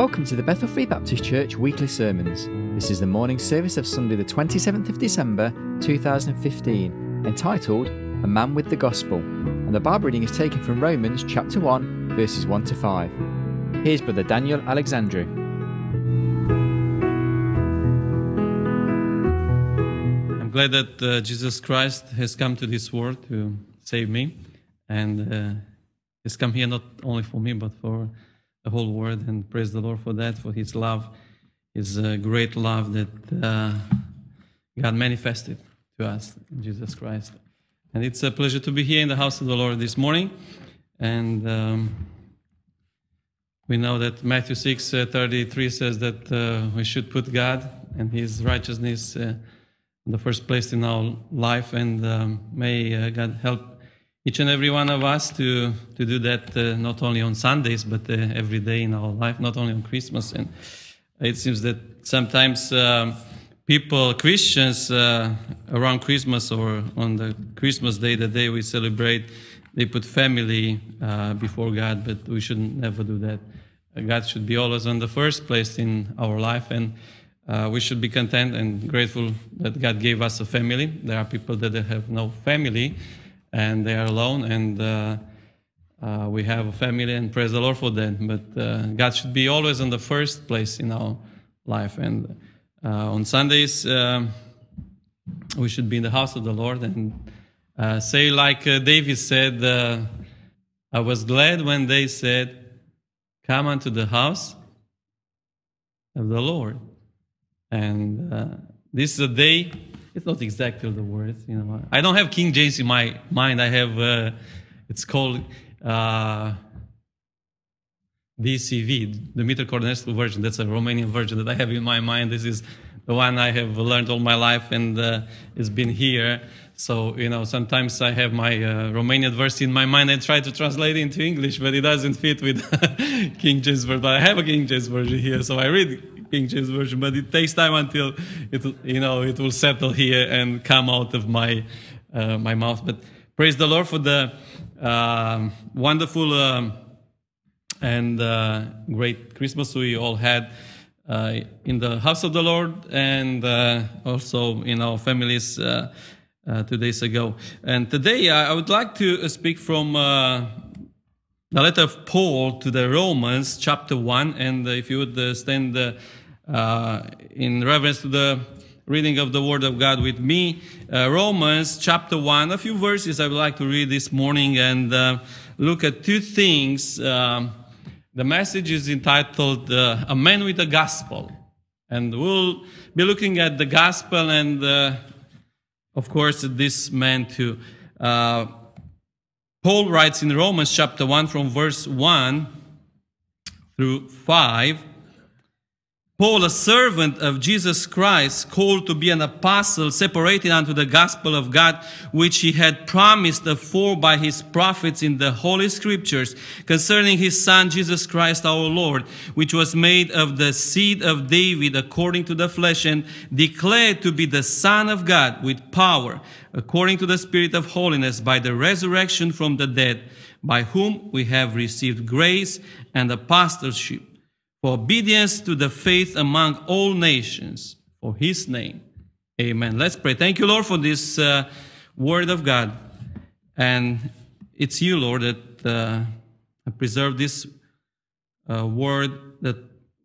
Welcome to the Bethel Free Baptist Church weekly sermons. This is the morning service of Sunday, the 27th of December 2015, entitled A Man with the Gospel, and the Bible reading is taken from Romans chapter 1, verses 1 to 5. Here's Brother Daniel Alexandru. I'm glad that uh, Jesus Christ has come to this world to save me, and uh, has come here not only for me but for the whole world. And praise the Lord for that, for His love, His uh, great love that uh, God manifested to us in Jesus Christ. And it's a pleasure to be here in the house of the Lord this morning, and. Um, we know that Matthew 6 uh, 33 says that uh, we should put God and His righteousness uh, in the first place in our life, and um, may uh, God help each and every one of us to, to do that uh, not only on Sundays but uh, every day in our life, not only on Christmas. And it seems that sometimes um, people, Christians, around Christmas or on the Christmas day, the day we celebrate, they put family before God, but we should never do that. God should be always on the first place in our life, and uh, we should be content and grateful that God gave us a family. There are people that have no family and they are alone, and uh, uh, we have a family, and praise the Lord for that. But uh, God should be always in the first place in our life. And uh, on Sundays, um, we should be in the house of the Lord and uh, say, like David said, I was glad when they said, come unto the house of the Lord. And uh, this is a day, it's not exactly the words, you know. I don't have King James in my mind. I have, uh, it's called uh, DCV, Dumitru Cornilescu version. That's a Romanian version that I have in my mind. This is the one I have learned all my life and uh, it's been here. So, you know, sometimes I have my uh, Romanian verse in my mind and try to translate it into English, but it doesn't fit with King James version. But I have a King James version here, so I read King James version, but it takes time until it, you know, it will settle here and come out of my, uh, my mouth. But praise the Lord for the uh, wonderful um, and uh, great Christmas we all had. Uh, in the house of the Lord and uh, also in our families uh, two days ago. And today I would like to speak from the letter of Paul to the Romans, chapter 1. And if you would stand in reverence to the reading of the Word of God with me, Romans chapter 1, a few verses I would like to read this morning and look at two things. Um, the message is entitled uh, A Man with the Gospel. And we'll be looking at the gospel and, uh, of course, this man too. Uh, Paul writes in Romans chapter 1 from verse 1 through 5 Paul, a servant of Jesus Christ, called to be an apostle, separated unto the gospel of God, which he had promised afore by his prophets in the holy scriptures, concerning his son Jesus Christ our Lord, which was made of the seed of David according to the flesh, and declared to be the Son of God with power, according to the Spirit of holiness, by the resurrection from the dead, by whom we have received grace and apostleship for obedience to the faith among all nations for his name. Amen. Let's pray. Thank you, Lord, for this uh, word of God. And it's you, Lord, that uh, preserve this uh, word that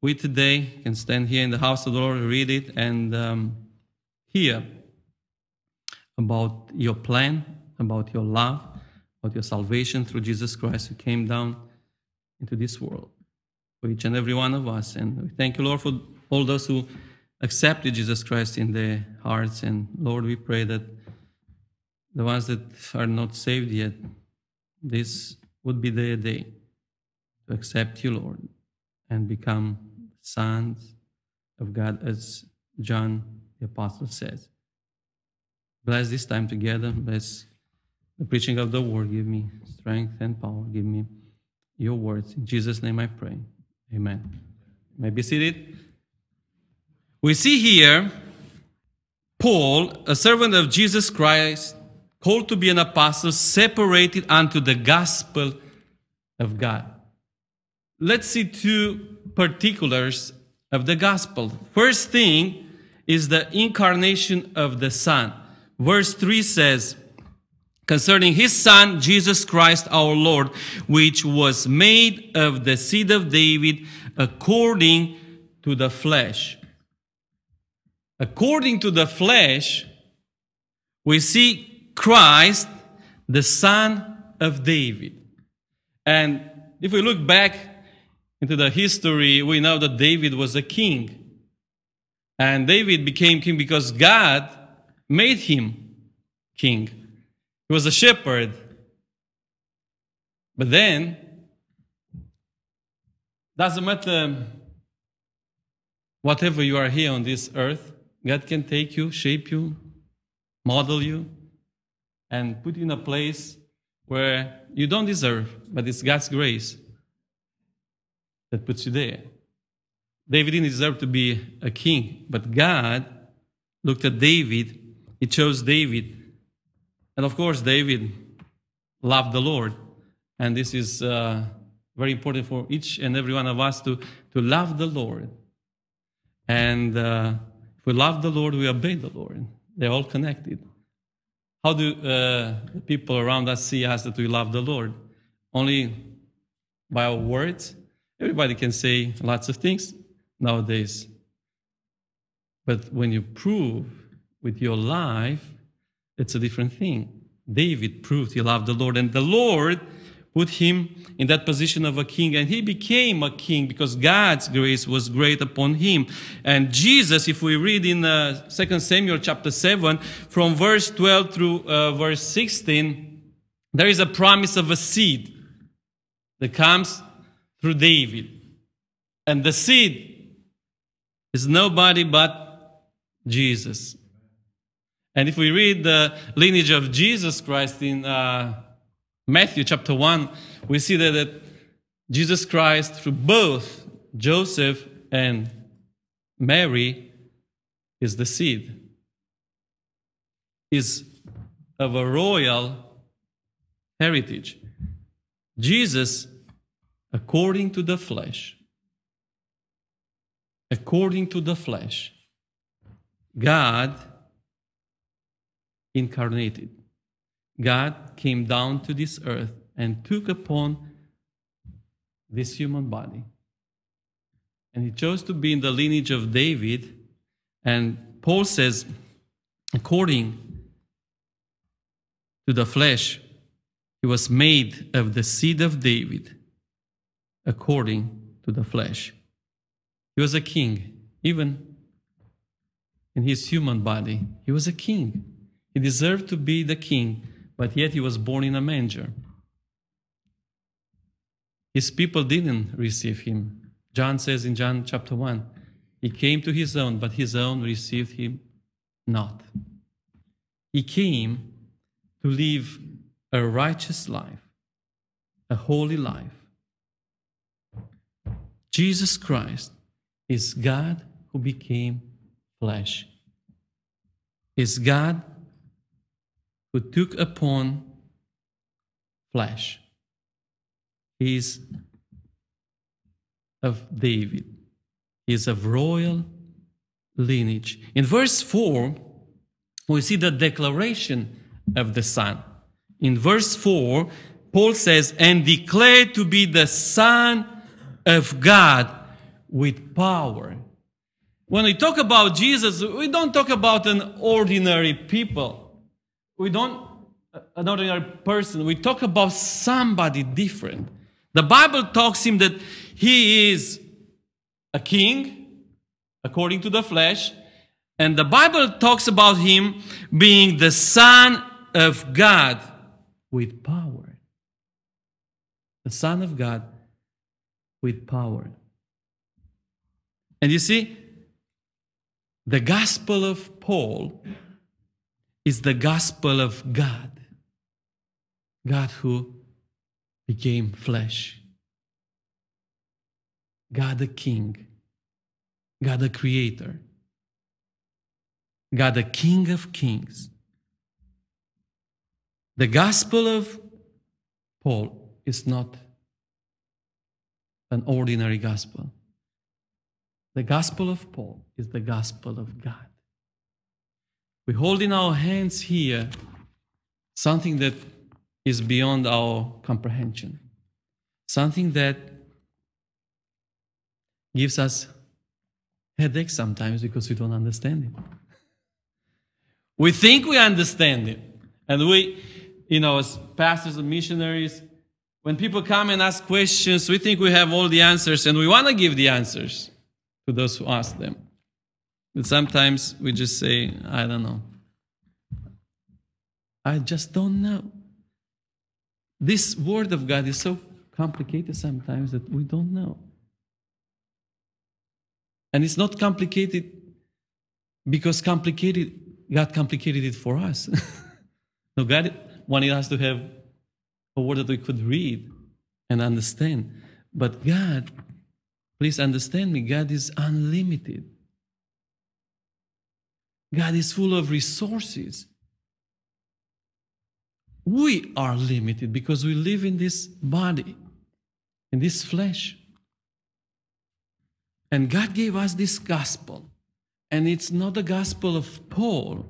we today can stand here in the house of the Lord, read it, and um, hear about your plan, about your love, about your salvation through Jesus Christ who came down into this world for each and every one of us. And we thank you, Lord, for all those who accepted Jesus Christ in their hearts. And Lord, we pray that the ones that are not saved yet, this would be their day to accept you, Lord, and become sons of God, as John the Apostle says. Bless this time together. Bless the preaching of the word. Give me strength and power. Give me your words. In Jesus' name I pray. Amen. May be seated. We see here Paul, a servant of Jesus Christ, called to be an apostle, separated unto the gospel of God. Let's see two particulars of the gospel. First thing is the incarnation of the Son. Verse 3 says, concerning his Son, Jesus Christ our Lord, which was made of the seed of David according to the flesh. According to the flesh, we see Christ, the Son of David. And if we look back into the history, we know that David was a king. And David became king because God made him king. He was a shepherd. But then, doesn't matter whatever you are here on this earth, God can take you, shape you, model you, and put you in a place where you don't deserve, but it's God's grace that puts you there. David didn't deserve to be a king, but God looked at David, He chose David. And of course, David loved the Lord. And this is uh, very important for each and every one of us to, to love the Lord. And uh, if we love the Lord, we obey the Lord. They're all connected. How do uh, the people around us see us that we love the Lord? Only by our words? Everybody can say lots of things nowadays. But when you prove with your life, it's a different thing. David proved he loved the Lord, and the Lord put him in that position of a king, and he became a king because God's grace was great upon him. And Jesus, if we read in uh, 2 Samuel chapter 7, from verse 12 through uh, verse 16, there is a promise of a seed that comes through David. And the seed is nobody but Jesus. And if we read the lineage of Jesus Christ in uh, Matthew chapter 1, we see that, that Jesus Christ, through both Joseph and Mary, is the seed, is of a royal heritage. Jesus, according to the flesh, according to the flesh, God incarnated. God came down to this earth and took upon this human body. And he chose to be in the lineage of David. And Paul says, according to the flesh, he was made of the seed of David, according to the flesh. He was a king, even in his human body. He was a king. He deserved to be the king but yet he was born in a manger. His people didn't receive him. John says in John chapter 1 He came to his own, but his own received him not. He came to live a righteous life, a holy life. Jesus Christ is God who became flesh, is God who took upon flesh. He is of David. He is of royal lineage. In verse 4, we see the declaration of the Son. In verse 4, Paul says, and declared to be the Son of God with power. When we talk about Jesus, we don't talk about an ordinary people we don't, uh, an ordinary person, we talk about somebody different. The Bible talks him that he is a king, according to the flesh, and the Bible talks about him being the Son of God with power. The Son of God with power. And you see, the gospel of Paul is the gospel of God. God who became flesh. God the King. God the Creator. God the King of Kings. The gospel of Paul is not an ordinary gospel. The gospel of Paul is the gospel of God. We hold in our hands here something that is beyond our comprehension, something that gives us headaches sometimes because we don't understand it. We think we understand it. And we, you know, as pastors and missionaries, when people come and ask questions, we think we have all the answers and we want to give the answers to those who ask them. But sometimes we just say, I don't know. I just don't know. This word of God is so complicated sometimes that we don't know. And it's not complicated because complicated God complicated it for us. no, God wanted us to have a word that we could read and understand. But God, please understand me, God is unlimited. God is full of resources. We are limited because we live in this body, in this flesh. And God gave us this gospel. And it's not the gospel of Paul,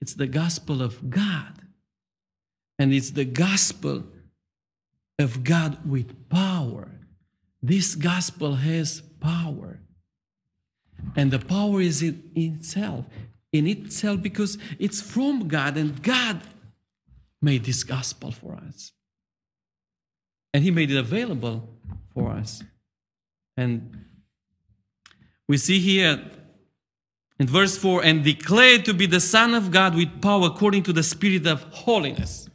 it's the gospel of God. And it's the gospel of God with power. This gospel has power. And the power is in itself, in itself, because it's from God, and God made this gospel for us. And He made it available for us. And we see here in verse 4 and declared to be the Son of God with power according to the Spirit of holiness.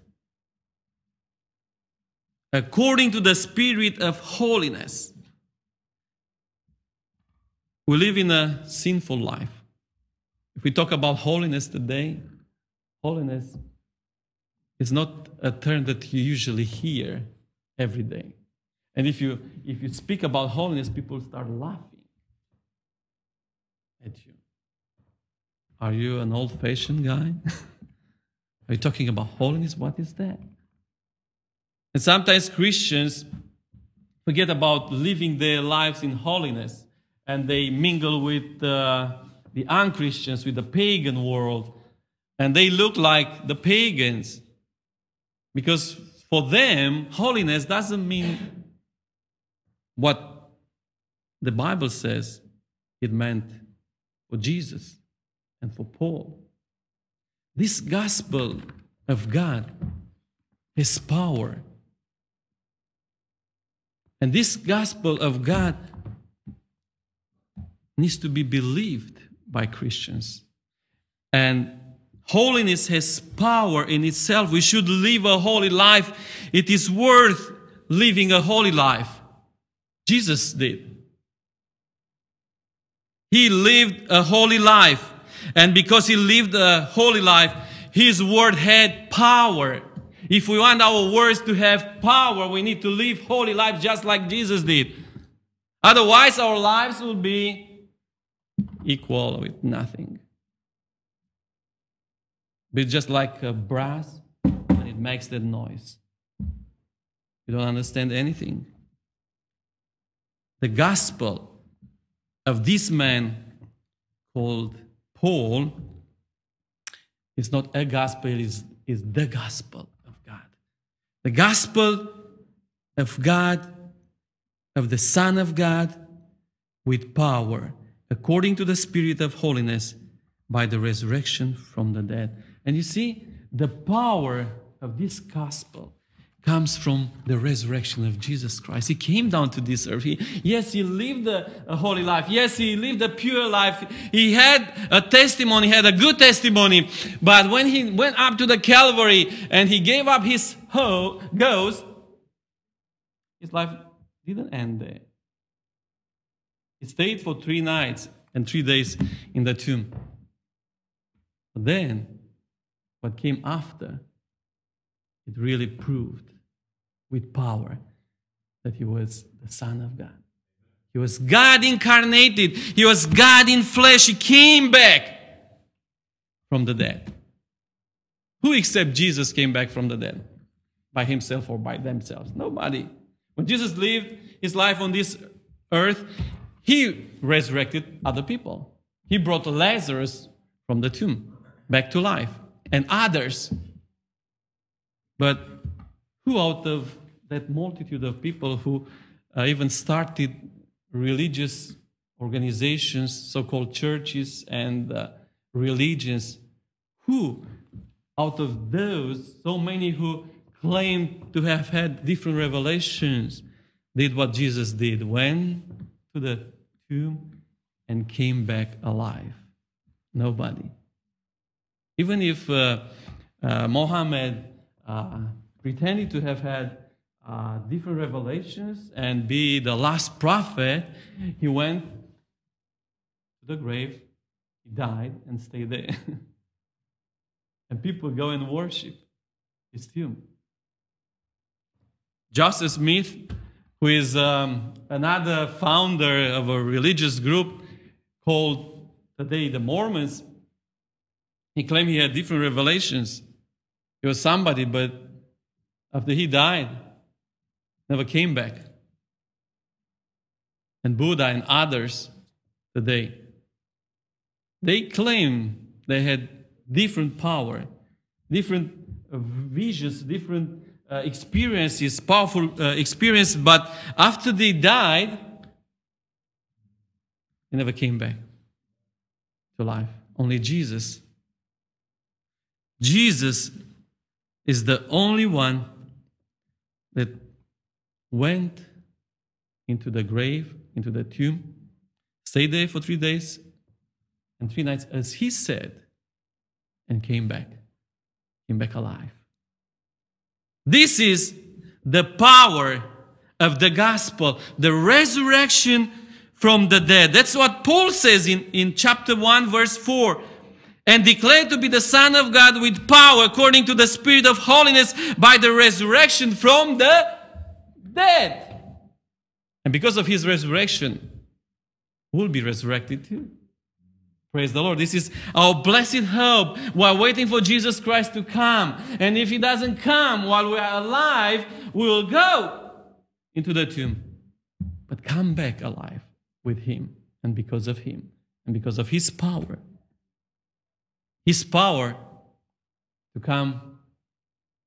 According to the Spirit of holiness. We live in a sinful life. If we talk about holiness today, holiness is not a term that you usually hear every day. And if you if you speak about holiness, people start laughing at you. Are you an old fashioned guy? Are you talking about holiness? What is that? And sometimes Christians forget about living their lives in holiness and they mingle with uh, the unchristians, with the pagan world, and they look like the pagans. Because for them, holiness doesn't mean what the Bible says it meant for Jesus and for Paul. This gospel of God has power. And this gospel of God needs to be believed by Christians. And holiness has power in itself. We should live a holy life. It is worth living a holy life. Jesus did. He lived a holy life. And because he lived a holy life, his word had power. If we want our words to have power, we need to live holy life just like Jesus did. Otherwise, our lives will be equal with nothing. Be just like a brass and it makes that noise. You don't understand anything. The gospel of this man called Paul is not a gospel, is, is the gospel of God. The gospel of God, of the Son of God, with power, according to the Spirit of holiness, by the resurrection from the dead. And you see, the power of this gospel comes from the resurrection of Jesus Christ. He came down to this earth. He, yes, he lived a, holy life. Yes, he lived a pure life. He had a testimony, had a good testimony. But when he went up to the Calvary and he gave up his ho- ghost, his life didn't end there. He stayed for three nights and three days in the tomb. But then, what came after, it really proved with power that he was the Son of God. He was God incarnated. He was God in flesh. He came back from the dead. Who except Jesus came back from the dead? By himself or by themselves? Nobody. When Jesus lived his life on this earth, he resurrected other people. He brought Lazarus from the tomb back to life and others. But who out of that multitude of people who uh, even started religious organizations, so called churches and uh, religions, who out of those, so many who claimed to have had different revelations, did what Jesus did went to the tomb and came back alive? Nobody. Even if uh, uh, Mohammed uh, pretended to have had uh, different revelations and be the last prophet, he went to the grave, he died, and stayed there. and people go and worship his tomb. Joseph Smith, who is um, another founder of a religious group called today the Mormons, he claimed he had different revelations. He was somebody, but after he died, never came back. And Buddha and others today, they claim they had different power, different visions, different uh, experiences, powerful uh, experience, but after they died, they never came back to life. Only Jesus. Jesus is the only one that went into the grave, into the tomb, stayed there for three days and three nights, as he said, and came back, came back alive. This is the power of the gospel, the resurrection from the dead. That's what Paul says in, in chapter 1, verse 4. And declared to be the Son of God with power according to the Spirit of holiness by the resurrection from the dead. And because of his resurrection, we'll be resurrected too. Praise the Lord. This is our blessed hope. We're waiting for Jesus Christ to come. And if he doesn't come while we are alive, we will go into the tomb. But come back alive with him and because of him and because of his power. His power to come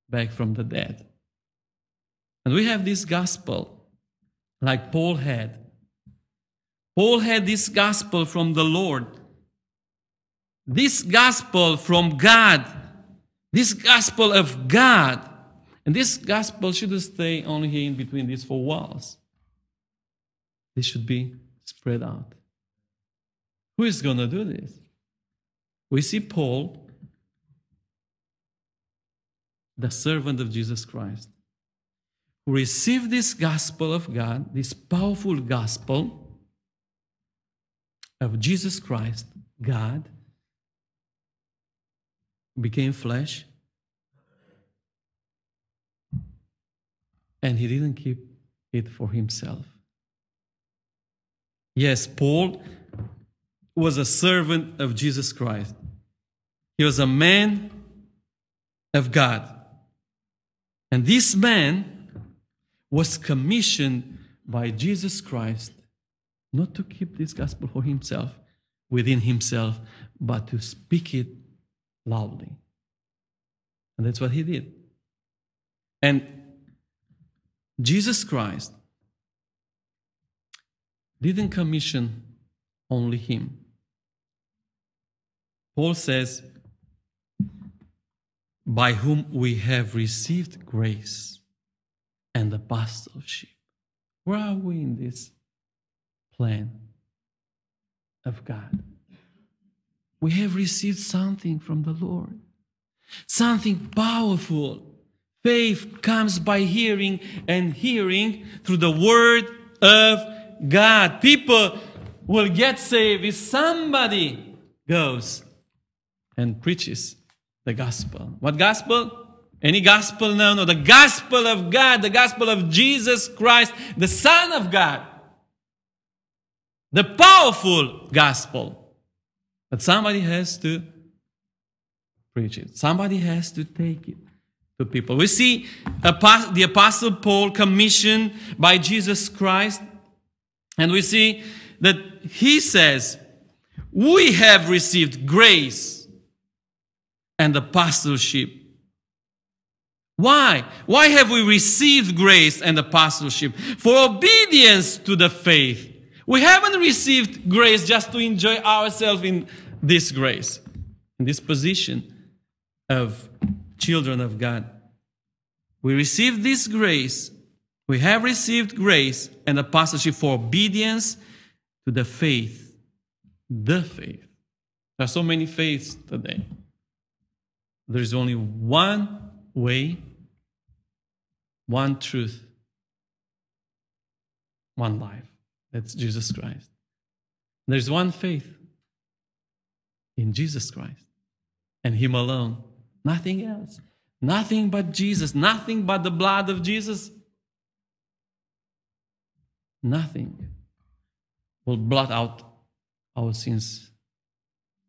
back from the dead. And we have this gospel like Paul had. Paul had this gospel from the Lord. This gospel from God. This gospel of God. And this gospel shouldn't stay only here in between these four walls. This should be spread out. Who is going to do this? We see Paul, the servant of Jesus Christ, who received this gospel of God, this powerful gospel of Jesus Christ, God, became flesh, and he didn't keep it for himself. Yes, Paul was a servant of Jesus Christ. He was a man of God. And this man was commissioned by Jesus Christ not to keep this gospel for himself, within himself, but to speak it loudly. And that's what he did. And Jesus Christ didn't commission only him. Paul says, by whom we have received grace and the apostleship. Where are we in this plan of God? We have received something from the Lord, something powerful. Faith comes by hearing, and hearing through the Word of God. People will get saved if somebody goes and preaches the gospel. What gospel? Any gospel? No, no. The gospel of God, the gospel of Jesus Christ, the Son of God. The powerful gospel. But somebody has to preach it. Somebody has to take it to people. We see the Apostle Paul commissioned by Jesus Christ, and we see that he says, We have received grace and apostleship. Why? Why have we received grace and apostleship? For obedience to the faith. We haven't received grace just to enjoy ourselves in this grace, in this position of children of God. We receive this grace. We have received grace and apostleship for obedience to the faith. The faith. There are so many faiths today. There is only one way, one truth, one life. That's Jesus Christ. There's one faith in Jesus Christ and Him alone. Nothing else. Nothing but Jesus. Nothing but the blood of Jesus. Nothing will blot out our sins.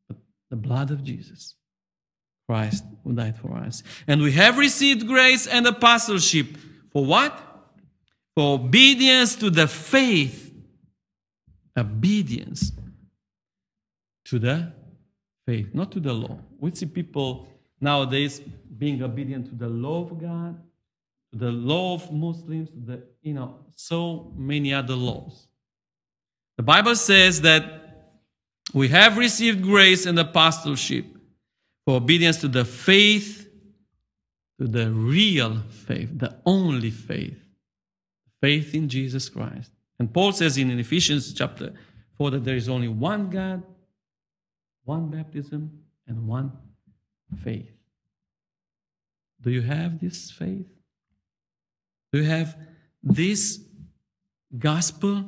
But the blood of Jesus. Christ who died for us. And we have received grace and apostleship. For what? For obedience to the faith. Obedience to the faith, not to the law. We see people nowadays being obedient to the law of God, to the law of Muslims, the, you know, so many other laws. The Bible says that we have received grace and apostleship for obedience to the faith, to the real faith, the only faith, faith in Jesus Christ. And Paul says in Ephesians chapter 4 that there is only one God, one baptism, and one faith. Do you have this faith? Do you have this gospel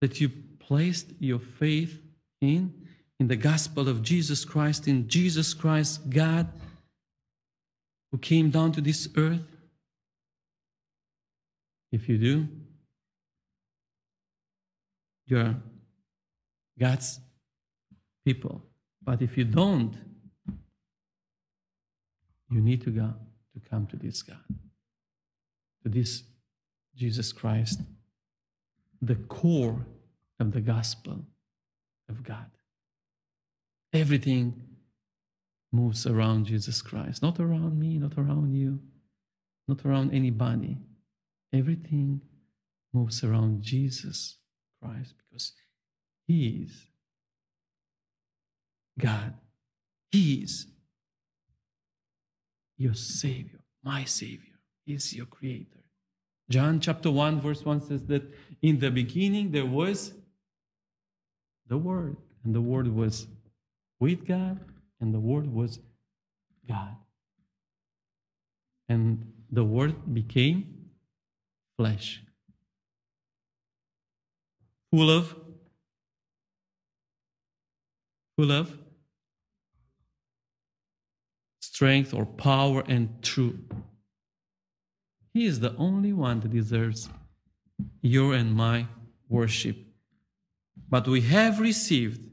that you placed your faith in? In the gospel of Jesus Christ, in Jesus Christ, God, who came down to this earth? If you do, you're God's people. But if you don't, you need to go to come to this God, to this Jesus Christ, the core of the gospel of God. Everything moves around Jesus Christ, not around me, not around you, not around anybody. Everything moves around Jesus Christ because He is God. He is your Savior, my Savior. He is your Creator. John chapter 1, verse 1 says that in the beginning there was the Word, and the Word was with God, and the Word was God. And the Word became flesh, full of full of strength or power and truth. He is the only one that deserves your and my worship. But we have received,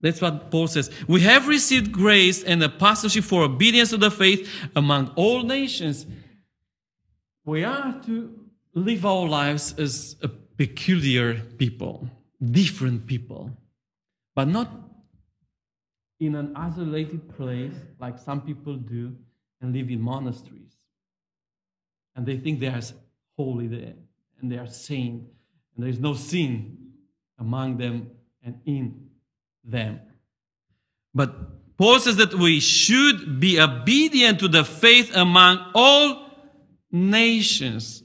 that's what Paul says, we have received grace and apostleship for obedience to the faith among all nations. We are to live our lives as a peculiar people, different people, but not in an isolated place like some people do and live in monasteries. And they think they are holy there and they are saint and there is no sin among them and in them. But Paul says that we should be obedient to the faith among all nations.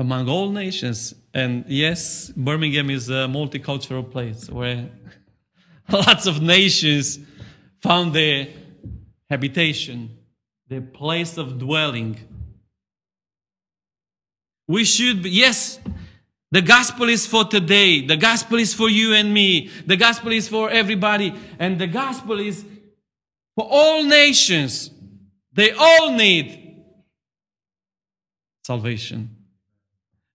Among all nations. And yes, Birmingham is a multicultural place where lots of nations found their habitation, their place of dwelling. We should be, yes, the gospel is for today. The gospel is for you and me. The gospel is for everybody. And the gospel is for all nations. They all need salvation.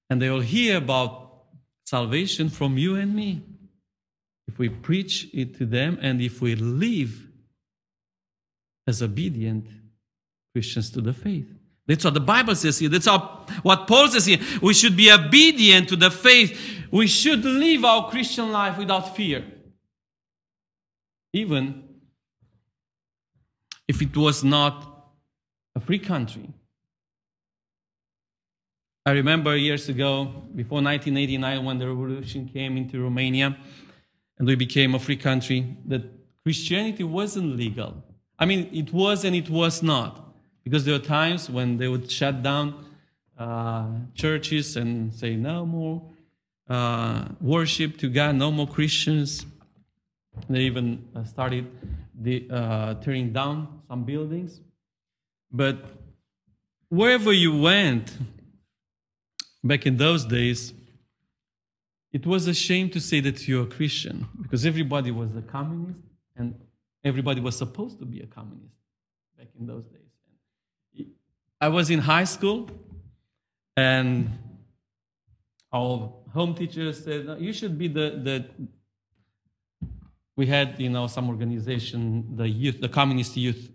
And they will hear about salvation from you and me if we preach it to them and if we live as obedient Christians to the faith. That's what the Bible says here. That's what Paul says here. We should be obedient to the faith. we should live our Christian life without fear. Even if it was not a free country. I remember years ago, before 1989, when the revolution came into Romania and we became a free country, that Christianity wasn't legal. I mean, it was and it was not. Because there were times when they would shut down uh, churches and say, no more uh, worship to God, no more Christians. They even uh, started the, uh, tearing down some buildings. But wherever you went, back in those days, it was a shame to say that you're a Christian because everybody was a communist and everybody was supposed to be a communist back in those days. I was in high school and our home teacher said, You should be the, the. We had, you know, some organization, the youth, the communist youth.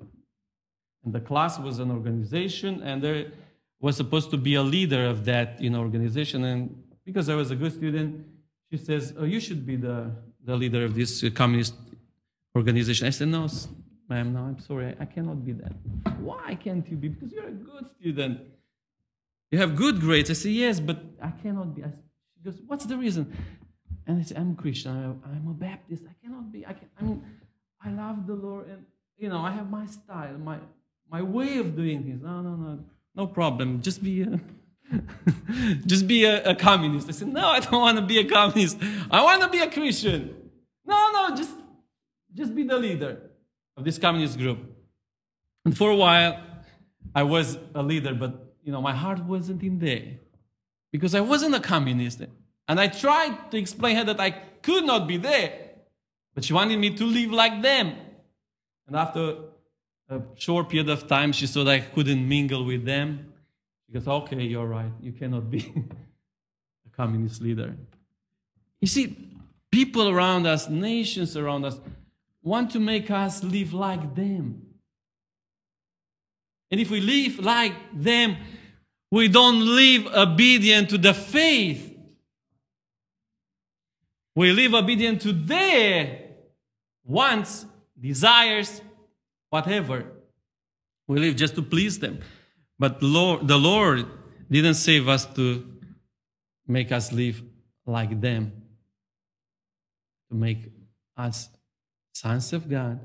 And the class was an organization, and there was supposed to be a leader of that you know, organization. And because I was a good student, she says, Oh, you should be the, the leader of this uh, communist organization. I said, No, ma'am, no, I'm sorry, I, cannot be that. Why can't you be? Because you're a good student. You have good grades. I say, Yes, but I cannot be. I, she goes, What's the reason? And I say, I'm Christian. I, I'm a Baptist. I cannot be. I, can, I mean, I love the Lord, and you know, I have my style, my my way of doing things. No, no, no. No problem. Just be a, just be a, a, communist. I said, no, I don't want to be a communist. I want to be a Christian. No, no, just, just be the leader of this communist group. And for a while, I was a leader, but you know, my heart wasn't in there because I wasn't a communist. And I tried to explain her that I could not be there, but she wanted me to live like them. And after a short period of time, she that I couldn't mingle with them. She goes, okay, you're right. You cannot be a communist leader. You see, people around us, nations around us, want to make us live like them. And if we live like them, we don't live obedient to the faith. We live obedient to their wants, desires, whatever. We live just to please them. But Lord, the Lord didn't save us to make us live like them, to make us sons of God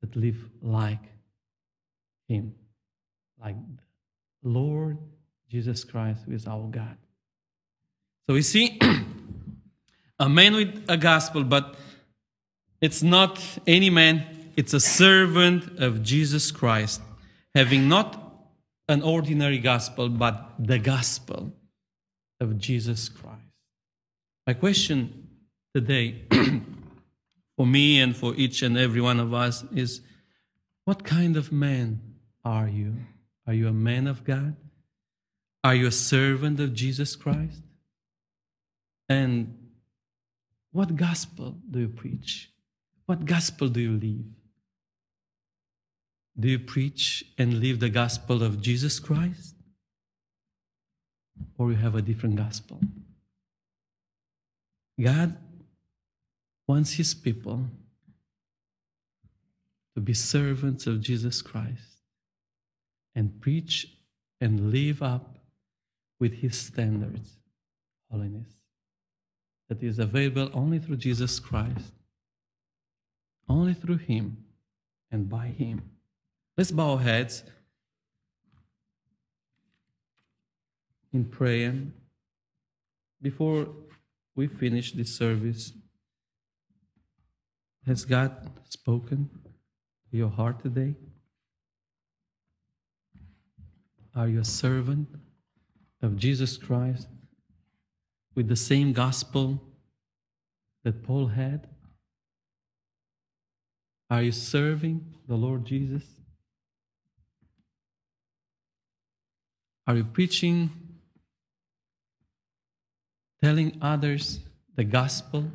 that live like Him, like Lord Jesus Christ, who is our God. So we see a man with a gospel, but it's not any man it's a servant of Jesus Christ, having not an ordinary gospel, but the gospel of Jesus Christ. My question today for me and for each and every one of us is what kind of man are you? Are you a man of God? Are you a servant of Jesus Christ? And what gospel do you preach? What gospel do you live? Do you preach and live the gospel of Jesus Christ? Or you have a different gospel? God wants his people to be servants of Jesus Christ and preach and live up with his standards, holiness, that is available only through Jesus Christ, only through him and by him. Let's bow our heads in prayer before we finish this service. Has God spoken to your heart today? Are you a servant of Jesus Christ with the same gospel that Paul had? Are you serving the Lord Jesus? Are you preaching, telling others the gospel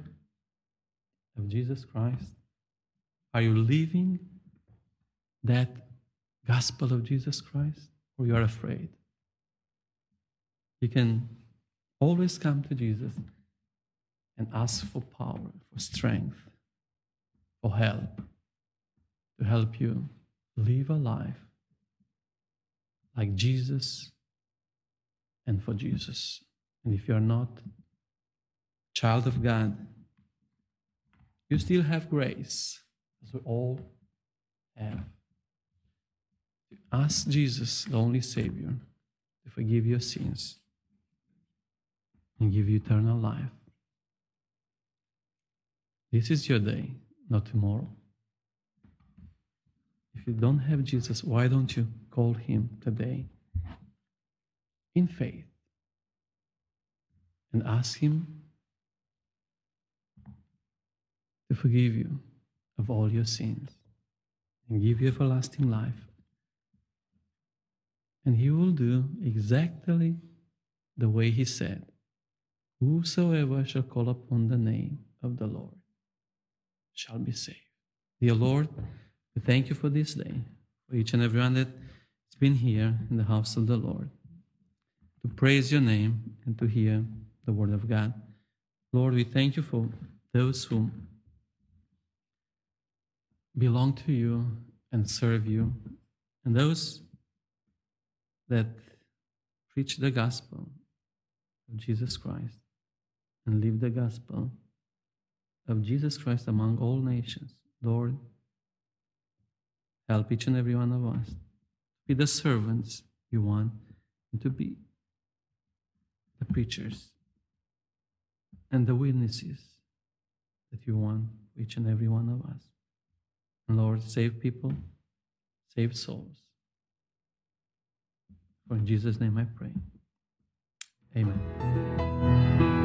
of Jesus Christ? Are you living that gospel of Jesus Christ or you are afraid? You can Always come to Jesus and ask for power, for strength, for help, to help you live a life like Jesus and for Jesus. And if you're not child of God, you still have grace, as we all have. Ask Jesus, the only Savior, to forgive your sins and give you eternal life. This is your day, not tomorrow. If you don't have Jesus, why don't you call him today in faith and ask him to forgive you of all your sins and give you everlasting life? And he will do exactly the way he said Whosoever shall call upon the name of the Lord shall be saved. Dear Lord, we thank you for this day, for each and everyone that has been here in the house of the Lord to praise your name and to hear the word of God. Lord, we thank you for those who belong to you and serve you, and those that preach the gospel of Jesus Christ and live the gospel of Jesus Christ among all nations. Lord, help each and every one of us be the servants you want to be the preachers and the witnesses that you want each and every one of us. Lord, save people, save souls. For in Jesus' name I pray. Amen.